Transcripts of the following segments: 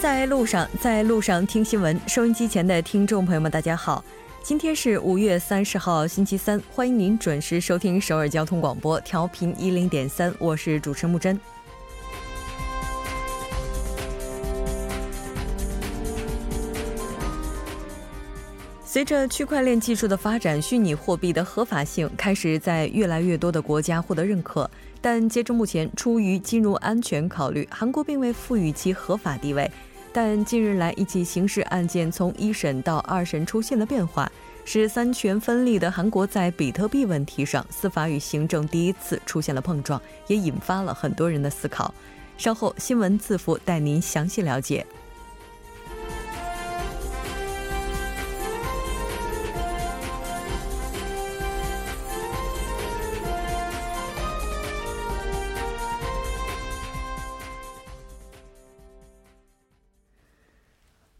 在路上，在路上听新闻。收音机前的听众朋友们，大家好，今天是五月三十号，星期三，欢迎您准时收听首尔交通广播，调频一零点三，我是主持木真。随着区块链技术的发展，虚拟货币的合法性开始在越来越多的国家获得认可。但截至目前，出于金融安全考虑，韩国并未赋予其合法地位。但近日来，一起刑事案件从一审到二审出现了变化，使三权分立的韩国在比特币问题上，司法与行政第一次出现了碰撞，也引发了很多人的思考。稍后新闻字符带您详细了解。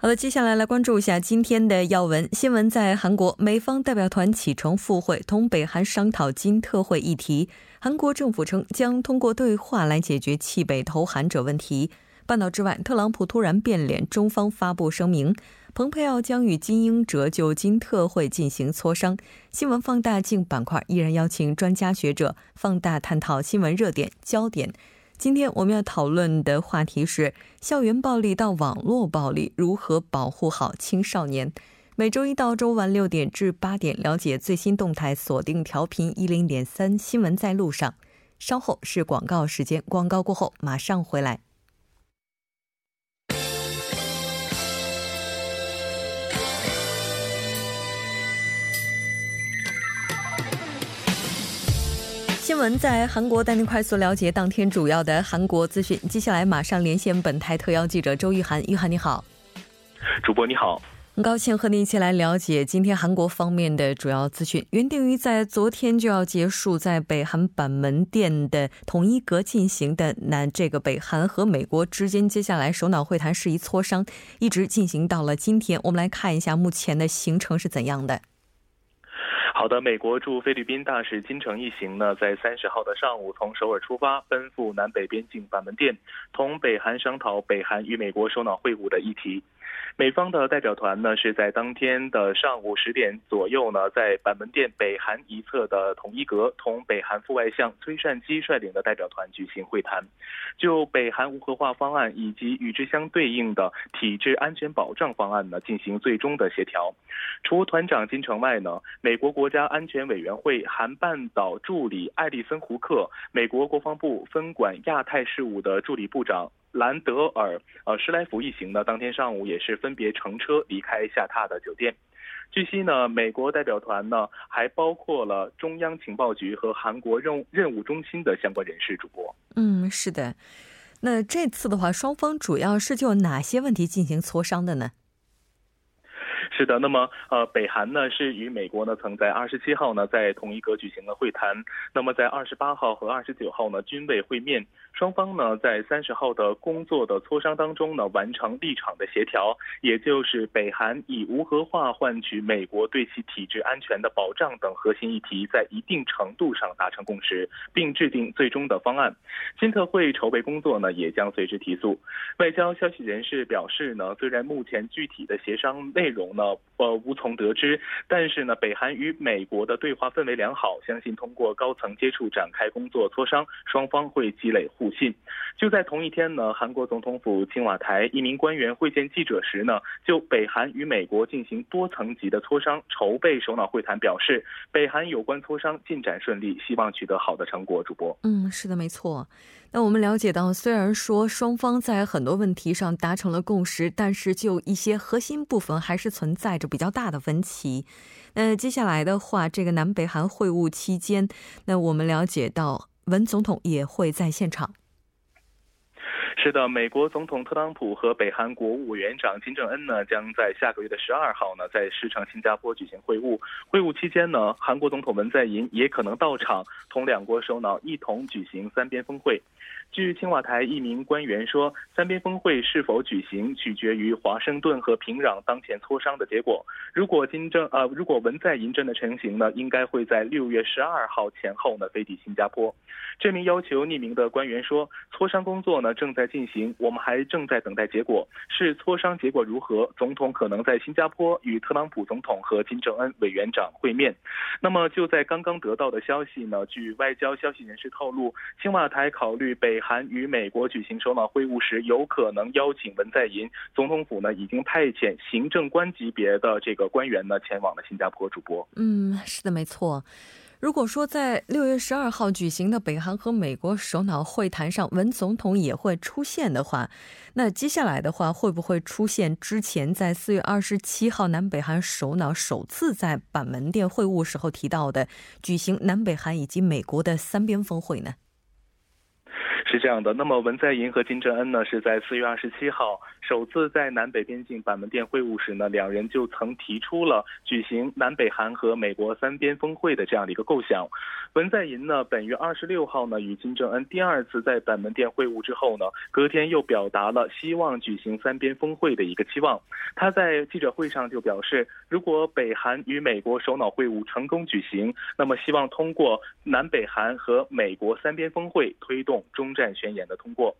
好的，接下来来关注一下今天的要闻新闻。在韩国，美方代表团启程赴会，同北韩商讨金特会议题。韩国政府称将通过对话来解决弃北投韩者问题。半岛之外，特朗普突然变脸，中方发布声明，蓬佩奥将与金英哲就金特会进行磋商。新闻放大镜板块依然邀请专家学者放大探讨新闻热点焦点。今天我们要讨论的话题是校园暴力到网络暴力，如何保护好青少年？每周一到周五晚六点至八点，了解最新动态，锁定调频一零点三新闻在路上。稍后是广告时间，广告过后马上回来。新闻在韩国带您快速了解当天主要的韩国资讯。接下来马上连线本台特邀记者周玉涵。玉涵你好，主播你好，很高兴和您一起来了解今天韩国方面的主要资讯。原定于在昨天就要结束在北韩板门店的统一阁进行的那这个北韩和美国之间接下来首脑会谈事宜磋商，一直进行到了今天。我们来看一下目前的行程是怎样的。好的，美国驻菲律宾大使金城一行呢，在三十号的上午从首尔出发，奔赴南北边境板门店，同北韩商讨北韩与美国首脑会晤的议题。美方的代表团呢，是在当天的上午十点左右呢，在板门店北韩一侧的统一阁，同北韩副外相崔善基率领的代表团举行会谈，就北韩无核化方案以及与之相对应的体制安全保障方案呢，进行最终的协调。除团长金城外呢，美国国家安全委员会韩半岛助理艾利森胡克，美国国防部分管亚太事务的助理部长。兰德尔呃施莱福一行呢，当天上午也是分别乘车离开下榻的酒店。据悉呢，美国代表团呢还包括了中央情报局和韩国任务任务中心的相关人士。主播，嗯，是的。那这次的话，双方主要是就哪些问题进行磋商的呢？是的，那么呃，北韩呢是与美国呢曾在二十七号呢在同一阁举行了会谈，那么在二十八号和二十九号呢均未会面。双方呢在三十号的工作的磋商当中呢完成立场的协调，也就是北韩以无核化换取美国对其体制安全的保障等核心议题，在一定程度上达成共识，并制定最终的方案。金特会筹备工作呢也将随之提速。外交消息人士表示呢，虽然目前具体的协商内容呢。呃，无从得知。但是呢，北韩与美国的对话氛围良好，相信通过高层接触展开工作磋商，双方会积累互信。就在同一天呢，韩国总统府青瓦台一名官员会见记者时呢，就北韩与美国进行多层级的磋商，筹备首脑会谈，表示北韩有关磋商进展顺利，希望取得好的成果。主播，嗯，是的，没错。那我们了解到，虽然说双方在很多问题上达成了共识，但是就一些核心部分还是存在着比较大的分歧。那接下来的话，这个南北韩会晤期间，那我们了解到文总统也会在现场。是的，美国总统特朗普和北韩国务委员长金正恩呢，将在下个月的十二号呢，在市场新加坡举行会晤。会晤期间呢，韩国总统文在寅也可能到场，同两国首脑一同举行三边峰会。据青瓦台一名官员说，三边峰会是否举行取决于华盛顿和平壤当前磋商的结果。如果金正呃，如果文在寅真的成行呢，应该会在六月十二号前后呢飞抵新加坡。这名要求匿名的官员说，磋商工作呢正在进行，我们还正在等待结果。是磋商结果如何，总统可能在新加坡与特朗普总统和金正恩委员长会面。那么就在刚刚得到的消息呢，据外交消息人士透露，青瓦台考虑北。韩与美国举行首脑会晤时，有可能邀请文在寅。总统府呢，已经派遣行政官级别的这个官员呢，前往了新加坡。主播，嗯，是的，没错。如果说在六月十二号举行的北韩和美国首脑会谈上，文总统也会出现的话，那接下来的话，会不会出现之前在四月二十七号南北韩首脑首次在板门店会晤时候提到的，举行南北韩以及美国的三边峰会呢？是这样的，那么文在寅和金正恩呢，是在四月二十七号首次在南北边境板门店会晤时呢，两人就曾提出了举行南北韩和美国三边峰会的这样的一个构想。文在寅呢，本月二十六号呢，与金正恩第二次在板门店会晤之后呢，隔天又表达了希望举行三边峰会的一个期望。他在记者会上就表示，如果北韩与美国首脑会晤成功举行，那么希望通过南北韩和美国三边峰会推动中。战宣言的通过，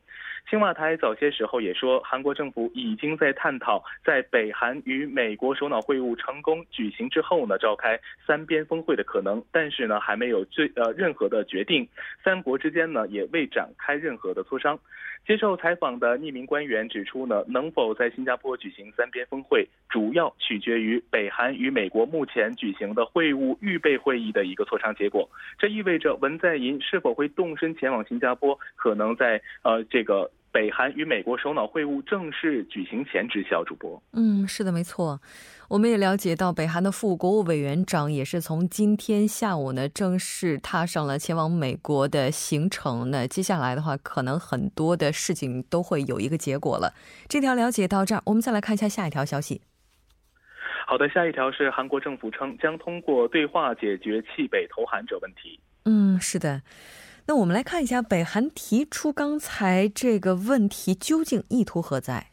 青瓦台早些时候也说，韩国政府已经在探讨在北韩与美国首脑会晤成功举行之后呢，召开三边峰会的可能，但是呢，还没有最呃任何的决定，三国之间呢也未展开任何的磋商。接受采访的匿名官员指出呢，能否在新加坡举行三边峰会，主要取决于北韩与美国目前举行的会晤预备会议的一个磋商结果。这意味着文在寅是否会动身前往新加坡，可能在呃这个。北韩与美国首脑会晤正式举行前知晓。主播，嗯，是的，没错。我们也了解到，北韩的副国务委员长也是从今天下午呢，正式踏上了前往美国的行程。那接下来的话，可能很多的事情都会有一个结果了。这条了解到这儿，我们再来看一下下一条消息。好的，下一条是韩国政府称将通过对话解决弃北投韩者问题。嗯，是的。那我们来看一下，北韩提出刚才这个问题究竟意图何在？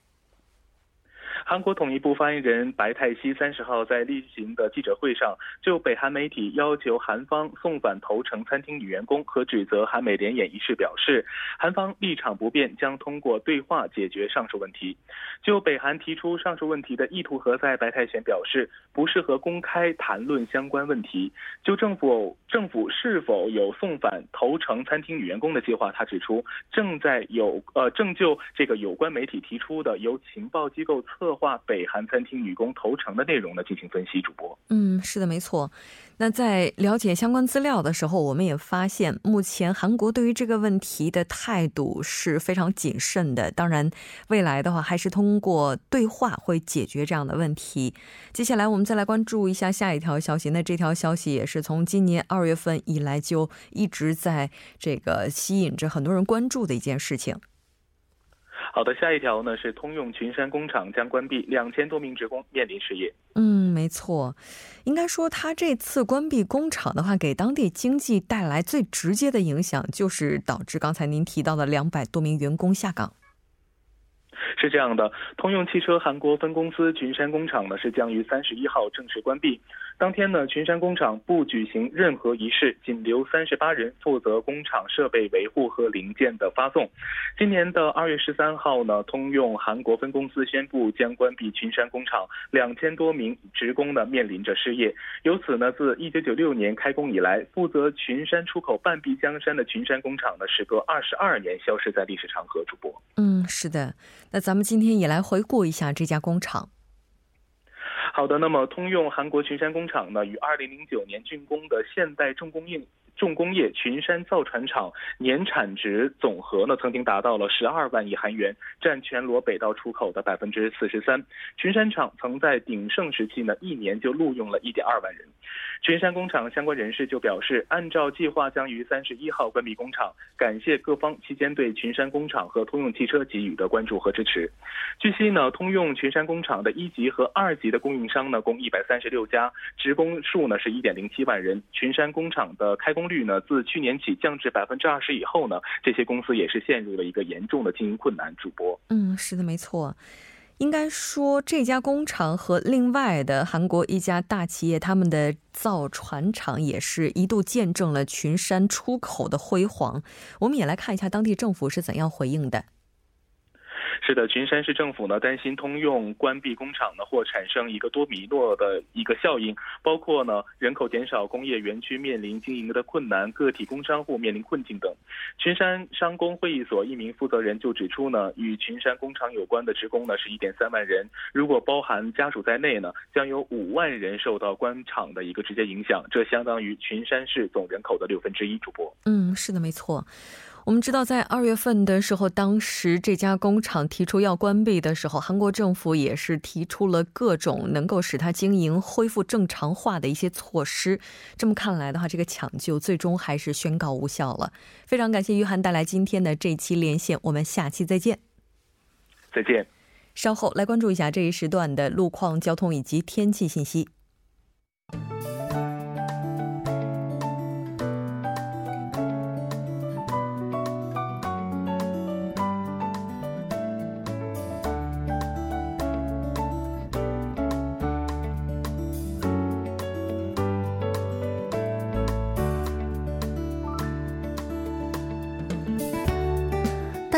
韩国统一部发言人白泰熙三十号在例行的记者会上，就北韩媒体要求韩方送返投诚餐厅女员工和指责韩美联演一事表示，韩方立场不变，将通过对话解决上述问题。就北韩提出上述问题的意图何在，白泰贤表示不适合公开谈论相关问题。就政府政府是否有送返投诚餐厅女员工的计划，他指出正在有呃正就这个有关媒体提出的由情报机构策。化北韩餐厅女工投诚的内容呢进行分析。主播，嗯，是的，没错。那在了解相关资料的时候，我们也发现，目前韩国对于这个问题的态度是非常谨慎的。当然，未来的话还是通过对话会解决这样的问题。接下来，我们再来关注一下下一条消息。那这条消息也是从今年二月份以来就一直在这个吸引着很多人关注的一件事情。好的，下一条呢是通用群山工厂将关闭，两千多名职工面临失业。嗯，没错，应该说他这次关闭工厂的话，给当地经济带来最直接的影响，就是导致刚才您提到的两百多名员工下岗。是这样的，通用汽车韩国分公司群山工厂呢是将于三十一号正式关闭。当天呢，群山工厂不举行任何仪式，仅留三十八人负责工厂设备维护和零件的发送。今年的二月十三号呢，通用韩国分公司宣布将关闭群山工厂，两千多名职工呢面临着失业。由此呢，自一九九六年开工以来，负责群山出口半壁江山的群山工厂呢，时隔二十二年消失在历史长河。主播，嗯，是的，那咱们今天也来回顾一下这家工厂。好的，那么通用韩国群山工厂呢，于二零零九年竣工的现代重工业重工业群山造船厂年产值总和呢，曾经达到了十二万亿韩元，占全罗北道出口的百分之四十三。群山厂曾在鼎盛时期呢，一年就录用了一点二万人。群山工厂相关人士就表示，按照计划将于三十一号关闭工厂，感谢各方期间对群山工厂和通用汽车给予的关注和支持。据悉呢，通用群山工厂的一级和二级的供应商呢共一百三十六家，职工数呢是一点零七万人。群山工厂的开工率呢自去年起降至百分之二十以后呢，这些公司也是陷入了一个严重的经营困难。主播，嗯，是的，没错。应该说，这家工厂和另外的韩国一家大企业，他们的造船厂也是一度见证了群山出口的辉煌。我们也来看一下当地政府是怎样回应的。是的，群山市政府呢担心通用关闭工厂呢，或产生一个多米诺的一个效应，包括呢人口减少、工业园区面临经营的困难、个体工商户面临困境等。群山商工会议所一名负责人就指出呢，与群山工厂有关的职工呢是一点三万人，如果包含家属在内呢，将有五万人受到关厂的一个直接影响，这相当于群山市总人口的六分之一。主播，嗯，是的，没错。我们知道，在二月份的时候，当时这家工厂提出要关闭的时候，韩国政府也是提出了各种能够使它经营恢复正常化的一些措施。这么看来的话，这个抢救最终还是宣告无效了。非常感谢于涵带来今天的这期连线，我们下期再见。再见。稍后来关注一下这一时段的路况、交通以及天气信息。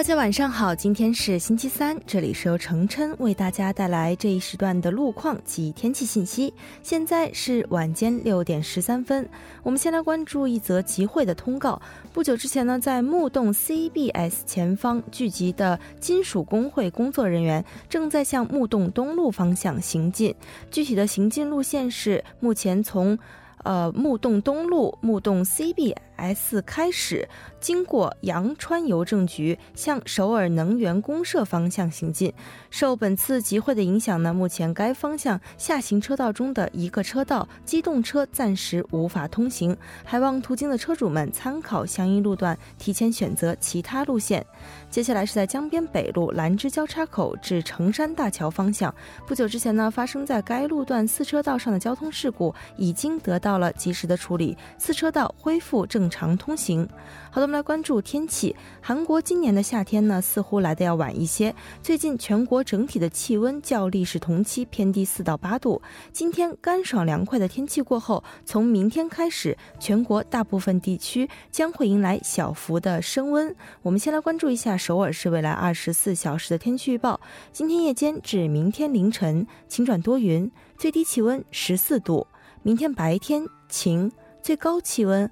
大家晚上好，今天是星期三，这里是由程琛为大家带来这一时段的路况及天气信息。现在是晚间六点十三分，我们先来关注一则集会的通告。不久之前呢，在木洞 CBS 前方聚集的金属工会工作人员正在向木洞东路方向行进，具体的行进路线是目前从呃木洞东路木洞 CBS S 开始。经过阳川邮政局向首尔能源公社方向行进。受本次集会的影响呢，目前该方向下行车道中的一个车道机动车暂时无法通行，还望途经的车主们参考相应路段，提前选择其他路线。接下来是在江边北路兰芝交叉口至成山大桥方向，不久之前呢发生在该路段四车道上的交通事故已经得到了及时的处理，四车道恢复正常通行。好的，我们来关注天气。韩国今年的夏天呢，似乎来的要晚一些。最近全国整体的气温较历史同期偏低四到八度。今天干爽凉快的天气过后，从明天开始，全国大部分地区将会迎来小幅的升温。我们先来关注一下首尔市未来二十四小时的天气预报。今天夜间至明天凌晨晴转多云，最低气温十四度；明天白天晴，最高气温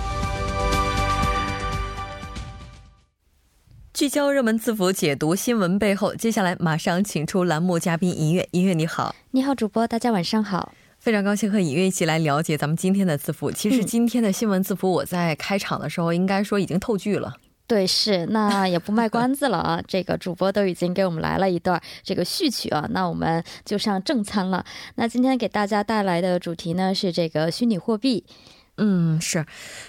聚焦热门字符，解读新闻背后。接下来马上请出栏目嘉宾音乐，音乐你好，你好主播，大家晚上好，非常高兴和尹月一起来了解咱们今天的字符。其实今天的新闻字符，我在开场的时候应该说已经透剧了。对，是那也不卖关子了啊，这个主播都已经给我们来了一段这个序曲啊，那我们就上正餐了。那今天给大家带来的主题呢是这个虚拟货币。嗯，是。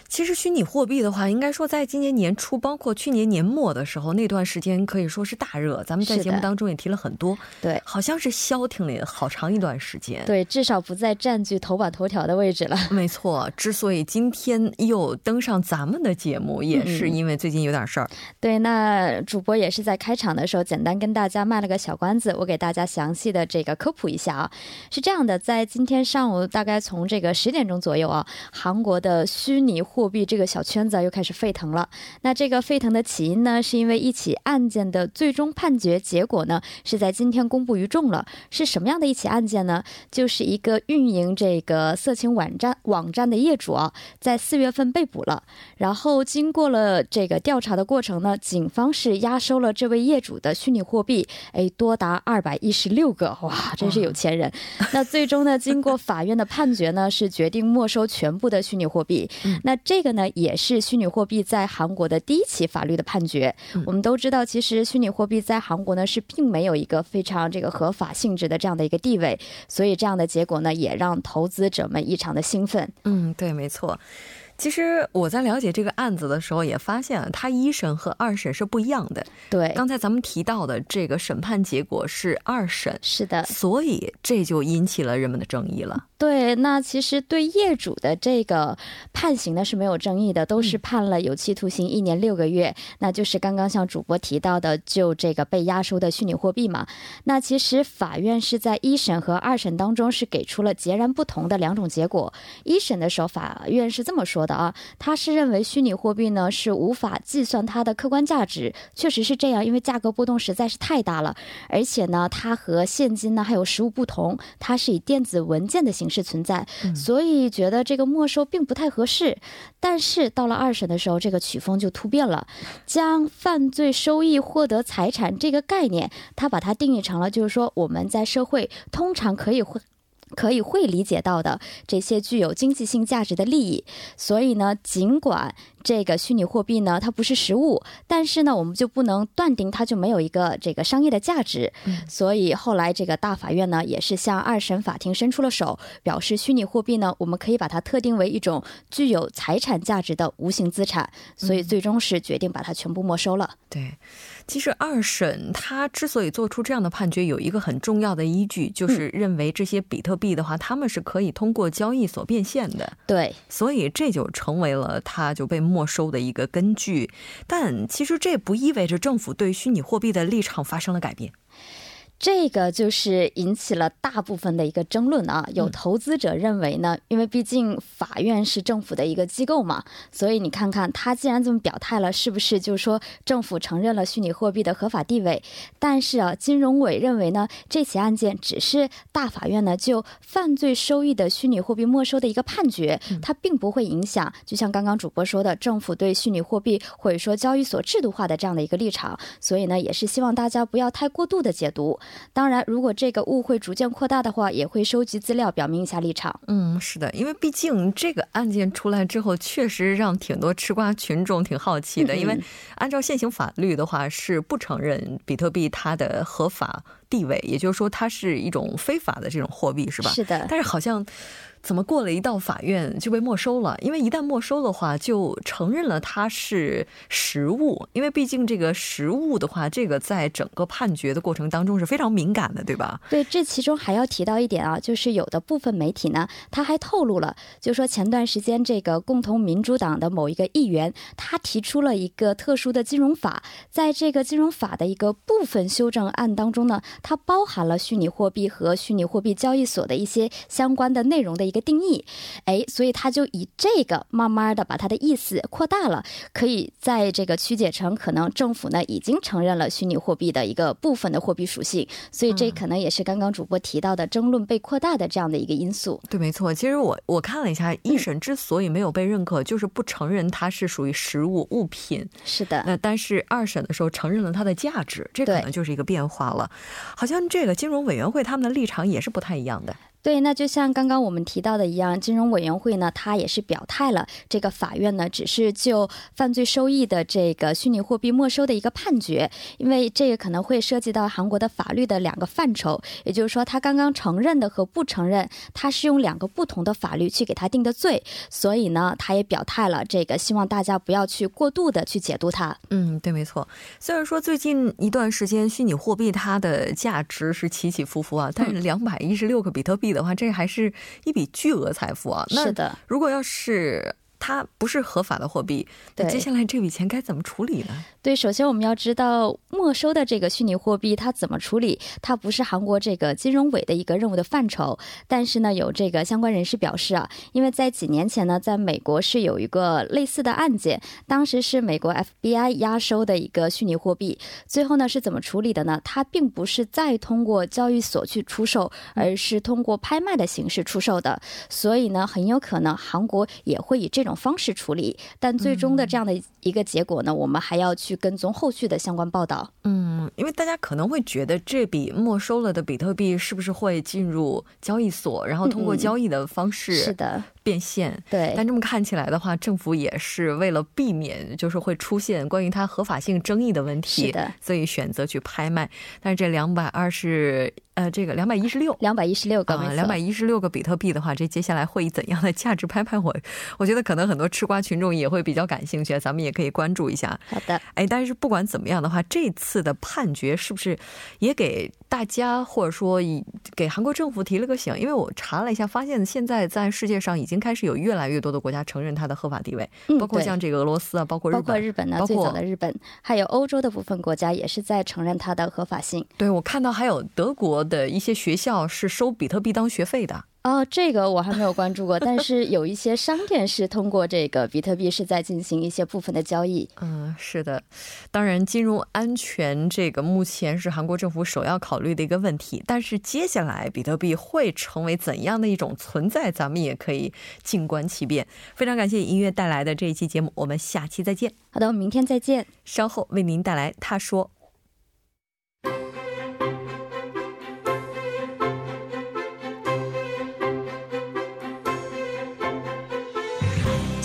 其实虚拟货币的话，应该说在今年年初，包括去年年末的时候，那段时间可以说是大热。咱们在节目当中也提了很多，对，好像是消停了好长一段时间。对，至少不再占据头版头条的位置了。没错，之所以今天又登上咱们的节目，也是因为最近有点事儿。对，那主播也是在开场的时候简单跟大家卖了个小关子，我给大家详细的这个科普一下啊。是这样的，在今天上午大概从这个十点钟左右啊，韩国的虚拟货币这个小圈子又开始沸腾了。那这个沸腾的起因呢，是因为一起案件的最终判决结果呢，是在今天公布于众了。是什么样的一起案件呢？就是一个运营这个色情网站网站的业主啊，在四月份被捕了。然后经过了这个调查的过程呢，警方是押收了这位业主的虚拟货币，哎，多达二百一十六个，哇，真是有钱人。那最终呢，经过法院的判决呢，是决定没收全部的。的虚拟货币。那这个呢，也是虚拟货币在韩国的第一起法律的判决。我们都知道，其实虚拟货币在韩国呢是并没有一个非常这个合法性质的这样的一个地位，所以这样的结果呢，也让投资者们异常的兴奋。嗯，对，没错。其实我在了解这个案子的时候，也发现他一审和二审是不一样的。对，刚才咱们提到的这个审判结果是二审，是的，所以这就引起了人们的争议了。对，那其实对业主的这个判刑呢是没有争议的，都是判了有期徒刑一年六个月。那就是刚刚像主播提到的，就这个被押收的虚拟货币嘛。那其实法院是在一审和二审当中是给出了截然不同的两种结果。一审的时候，法院是这么说的啊，他是认为虚拟货币呢是无法计算它的客观价值，确实是这样，因为价格波动实在是太大了，而且呢，它和现金呢还有实物不同，它是以电子文件的形式。存在，所以觉得这个没收并不太合适。但是到了二审的时候，这个曲风就突变了，将犯罪收益获得财产这个概念，他把它定义成了，就是说我们在社会通常可以会。可以会理解到的这些具有经济性价值的利益，所以呢，尽管这个虚拟货币呢它不是实物，但是呢，我们就不能断定它就没有一个这个商业的价值。所以后来这个大法院呢也是向二审法庭伸出了手，表示虚拟货币呢我们可以把它特定为一种具有财产价值的无形资产，所以最终是决定把它全部没收了。对。其实二审他之所以做出这样的判决，有一个很重要的依据，就是认为这些比特币的话，他们是可以通过交易所变现的。对，所以这就成为了他就被没收的一个根据。但其实这不意味着政府对虚拟货币的立场发生了改变。这个就是引起了大部分的一个争论啊。有投资者认为呢，因为毕竟法院是政府的一个机构嘛，所以你看看他既然这么表态了，是不是就是说政府承认了虚拟货币的合法地位？但是啊，金融委认为呢，这起案件只是大法院呢就犯罪收益的虚拟货币没收的一个判决，它并不会影响，就像刚刚主播说的，政府对虚拟货币或者说交易所制度化的这样的一个立场。所以呢，也是希望大家不要太过度的解读。当然，如果这个误会逐渐扩大的话，也会收集资料表明一下立场。嗯，是的，因为毕竟这个案件出来之后，确实让挺多吃瓜群众挺好奇的。因为按照现行法律的话，是不承认比特币它的合法地位，也就是说，它是一种非法的这种货币，是吧？是的。但是好像。怎么过了一道法院就被没收了？因为一旦没收的话，就承认了它是实物。因为毕竟这个实物的话，这个在整个判决的过程当中是非常敏感的，对吧？对，这其中还要提到一点啊，就是有的部分媒体呢，他还透露了，就说前段时间这个共同民主党的某一个议员，他提出了一个特殊的金融法，在这个金融法的一个部分修正案当中呢，它包含了虚拟货币和虚拟货币交易所的一些相关的内容的。一个定义，哎，所以他就以这个慢慢的把他的意思扩大了，可以在这个曲解成可能政府呢已经承认了虚拟货币的一个部分的货币属性，所以这可能也是刚刚主播提到的争论被扩大的这样的一个因素。对，没错。其实我我看了一下，一审之所以没有被认可，就是不承认它是属于实物物品。是的。那但是二审的时候承认了它的价值，这可能就是一个变化了。好像这个金融委员会他们的立场也是不太一样的。对，那就像刚刚我们提到的一样，金融委员会呢，它也是表态了，这个法院呢只是就犯罪收益的这个虚拟货币没收的一个判决，因为这个可能会涉及到韩国的法律的两个范畴，也就是说，他刚刚承认的和不承认，他是用两个不同的法律去给他定的罪，所以呢，他也表态了，这个希望大家不要去过度的去解读它。嗯，对，没错。虽然说最近一段时间虚拟货币它的价值是起起伏伏啊，但是两百一十六个比特币。的话，这还是一笔巨额财富啊！是的，如果要是。它不是合法的货币，那接下来这笔钱该怎么处理呢？对，首先我们要知道没收的这个虚拟货币它怎么处理，它不是韩国这个金融委的一个任务的范畴。但是呢，有这个相关人士表示啊，因为在几年前呢，在美国是有一个类似的案件，当时是美国 FBI 压收的一个虚拟货币，最后呢是怎么处理的呢？它并不是再通过交易所去出售，而是通过拍卖的形式出售的。所以呢，很有可能韩国也会以这种。方式处理，但最终的这样的一个结果呢，我们还要去跟踪后续的相关报道。嗯，因为大家可能会觉得这笔没收了的比特币是不是会进入交易所，然后通过交易的方式是的变现。对，但这么看起来的话，政府也是为了避免就是会出现关于它合法性争议的问题，是的，所以选择去拍卖。但是这两百二十呃，这个两百一十六，两百一十六个，两百一十六个比特币的话，这接下来会以怎样的价值拍卖？我我觉得可能很多吃瓜群众也会比较感兴趣，咱们也可以关注一下。好的，哎，但是不管怎么样的话，这次的判决是不是也给大家或者说以给韩国政府提了个醒？因为我查了一下，发现现在在世界上已经开始有越来越多的国家承认它的合法地位，包括像这个俄罗斯啊，包括日本，包括日本呢，最早的日本，还有欧洲的部分国家也是在承认它的合法性。对，我看到还有德国的一些学。校是收比特币当学费的哦，这个我还没有关注过，但是有一些商店是通过这个比特币是在进行一些部分的交易。嗯，是的，当然金融安全这个目前是韩国政府首要考虑的一个问题，但是接下来比特币会成为怎样的一种存在，咱们也可以静观其变。非常感谢音乐带来的这一期节目，我们下期再见。好的，我们明天再见。稍后为您带来他说。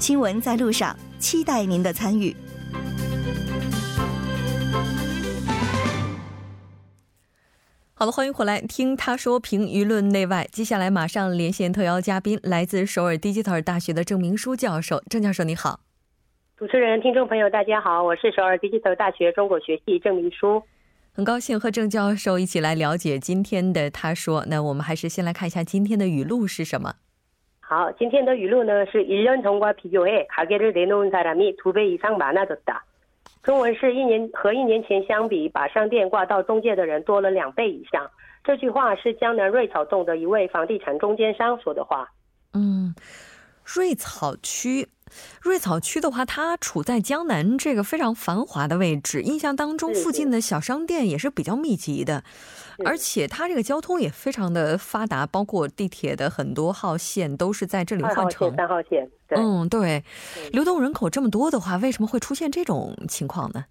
新闻在路上，期待您的参与。好了，欢迎回来听他说评舆论内外。接下来马上连线特邀嘉宾，来自首尔 Digital 大学的郑明书教授。郑教授，你好。主持人、听众朋友，大家好，我是首尔 Digital 大学中国学系郑明书。很高兴和郑教授一起来了解今天的他说。那我们还是先来看一下今天的语录是什么。好，今天的语录呢是1년전과비교해가게를내놓은사람이두배이상많아졌다中文是一年和一年前相比，把商店挂到中介的人多了两倍以上。这句话是江南瑞草洞的一位房地产中间商说的话。嗯，瑞草区。 瑞草区的话，它处在江南这个非常繁华的位置。印象当中，附近的小商店也是比较密集的，而且它这个交通也非常的发达，包括地铁的很多号线都是在这里换乘。三号线，嗯，对，流动人口这么多的话，为什么会出现这种情况呢？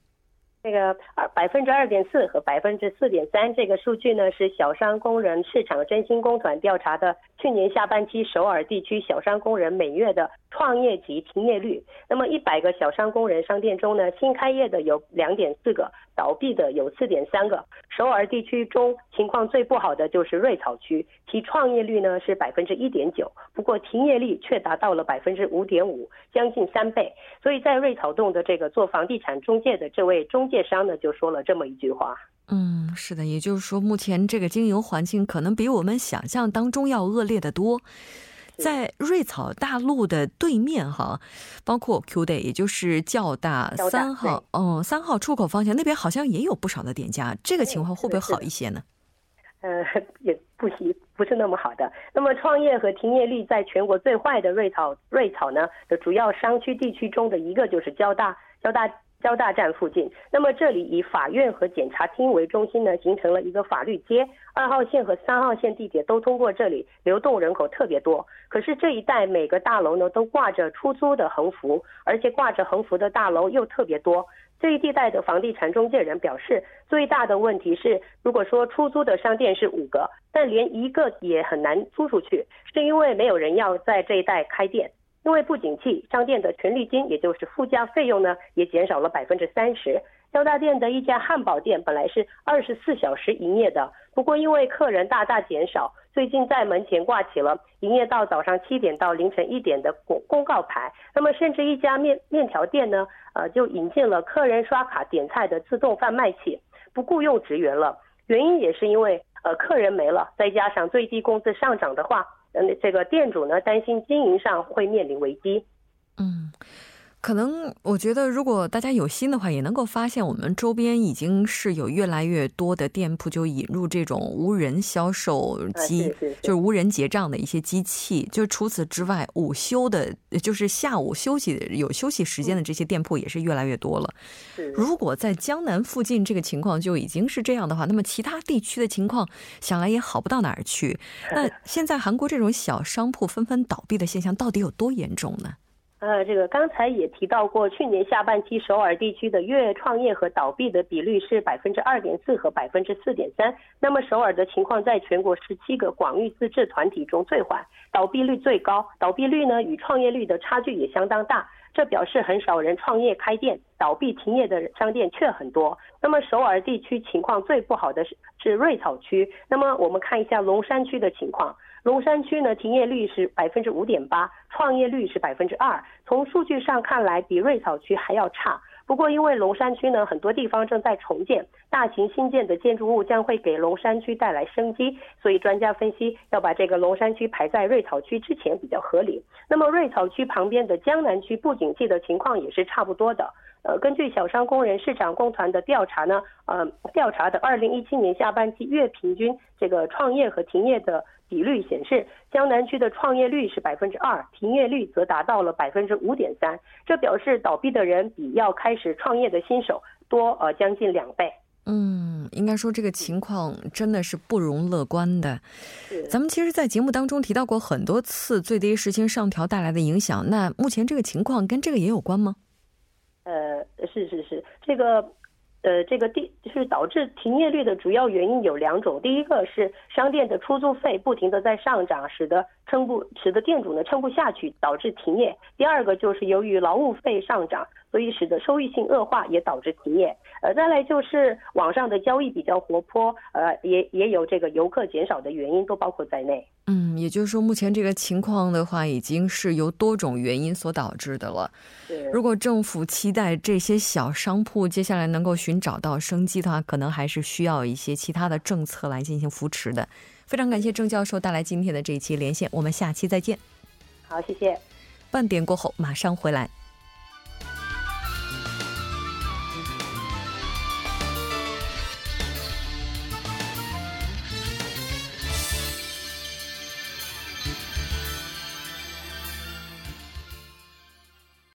这个二百分之二点四和百分之四点三这个数据呢，是小商工人市场振兴工团调查的去年下半期首尔地区小商工人每月的创业及停业率。那么一百个小商工人商店中呢，新开业的有两点四个，倒闭的有四点三个。首尔地区中情况最不好的就是瑞草区，其创业率呢是百分之一点九，不过停业率却达到了百分之五点五，将近三倍。所以在瑞草洞的这个做房地产中介的这位中。介商呢就说了这么一句话，嗯，是的，也就是说，目前这个经营环境可能比我们想象当中要恶劣的多。在瑞草大陆的对面哈，包括 Q Day，也就是较大三号，嗯，三号出口方向那边好像也有不少的店家，这个情况会不会好一些呢？呃，也不行，不是那么好的。那么创业和停业率在全国最坏的瑞草瑞草呢的主要商区地区中的一个就是交大交大。交大站附近，那么这里以法院和检察厅为中心呢，形成了一个法律街。二号线和三号线地铁都通过这里，流动人口特别多。可是这一带每个大楼呢都挂着出租的横幅，而且挂着横幅的大楼又特别多。这一地带的房地产中介人表示，最大的问题是，如果说出租的商店是五个，但连一个也很难租出去，是因为没有人要在这一带开店。因为不景气，商店的权利金，也就是附加费用呢，也减少了百分之三十。交大店的一家汉堡店本来是二十四小时营业的，不过因为客人大大减少，最近在门前挂起了营业到早上七点到凌晨一点的公公告牌。那么，甚至一家面面条店呢，呃，就引进了客人刷卡点菜的自动贩卖器，不雇佣职员了。原因也是因为呃客人没了，再加上最低工资上涨的话。嗯，这个店主呢担心经营上会面临危机。嗯，可能我觉得，如果大家有心的话，也能够发现我们周边已经是有越来越多的店铺就引入这种无人销售机，就是无人结账的一些机器。就除此之外，午休的，就是下午休息有休息时间的这些店铺也是越来越多了。如果在江南附近这个情况就已经是这样的话，那么其他地区的情况想来也好不到哪儿去。那现在韩国这种小商铺纷纷倒闭的现象到底有多严重呢？呃，这个刚才也提到过，去年下半期首尔地区的月创业和倒闭的比率是百分之二点四和百分之四点三。那么首尔的情况在全国十七个广域自治团体中最缓，倒闭率最高，倒闭率呢与创业率的差距也相当大。这表示很少人创业开店，倒闭停业的商店却很多。那么首尔地区情况最不好的是是瑞草区。那么我们看一下龙山区的情况。龙山区呢，停业率是百分之五点八，创业率是百分之二。从数据上看来，比瑞草区还要差。不过，因为龙山区呢，很多地方正在重建，大型新建的建筑物将会给龙山区带来生机，所以专家分析要把这个龙山区排在瑞草区之前比较合理。那么，瑞草区旁边的江南区不景气的情况也是差不多的。呃，根据小商工人市场工团的调查呢，呃，调查的二零一七年下半期月平均这个创业和停业的。比率显示，江南区的创业率是百分之二，停业率则达到了百分之五点三。这表示倒闭的人比要开始创业的新手多呃将近两倍。嗯，应该说这个情况真的是不容乐观的。咱们其实，在节目当中提到过很多次最低时薪上调带来的影响。那目前这个情况跟这个也有关吗？呃，是是是，这个。呃，这个地是导致停业率的主要原因有两种，第一个是商店的出租费不停的在上涨，使得撑不使得店主呢撑不下去，导致停业；第二个就是由于劳务费上涨。所以使得收益性恶化，也导致停业。呃，再来就是网上的交易比较活泼，呃，也也有这个游客减少的原因，都包括在内。嗯，也就是说，目前这个情况的话，已经是由多种原因所导致的了。如果政府期待这些小商铺接下来能够寻找到生机的话，可能还是需要一些其他的政策来进行扶持的。非常感谢郑教授带来今天的这一期连线，我们下期再见。好，谢谢。半点过后马上回来。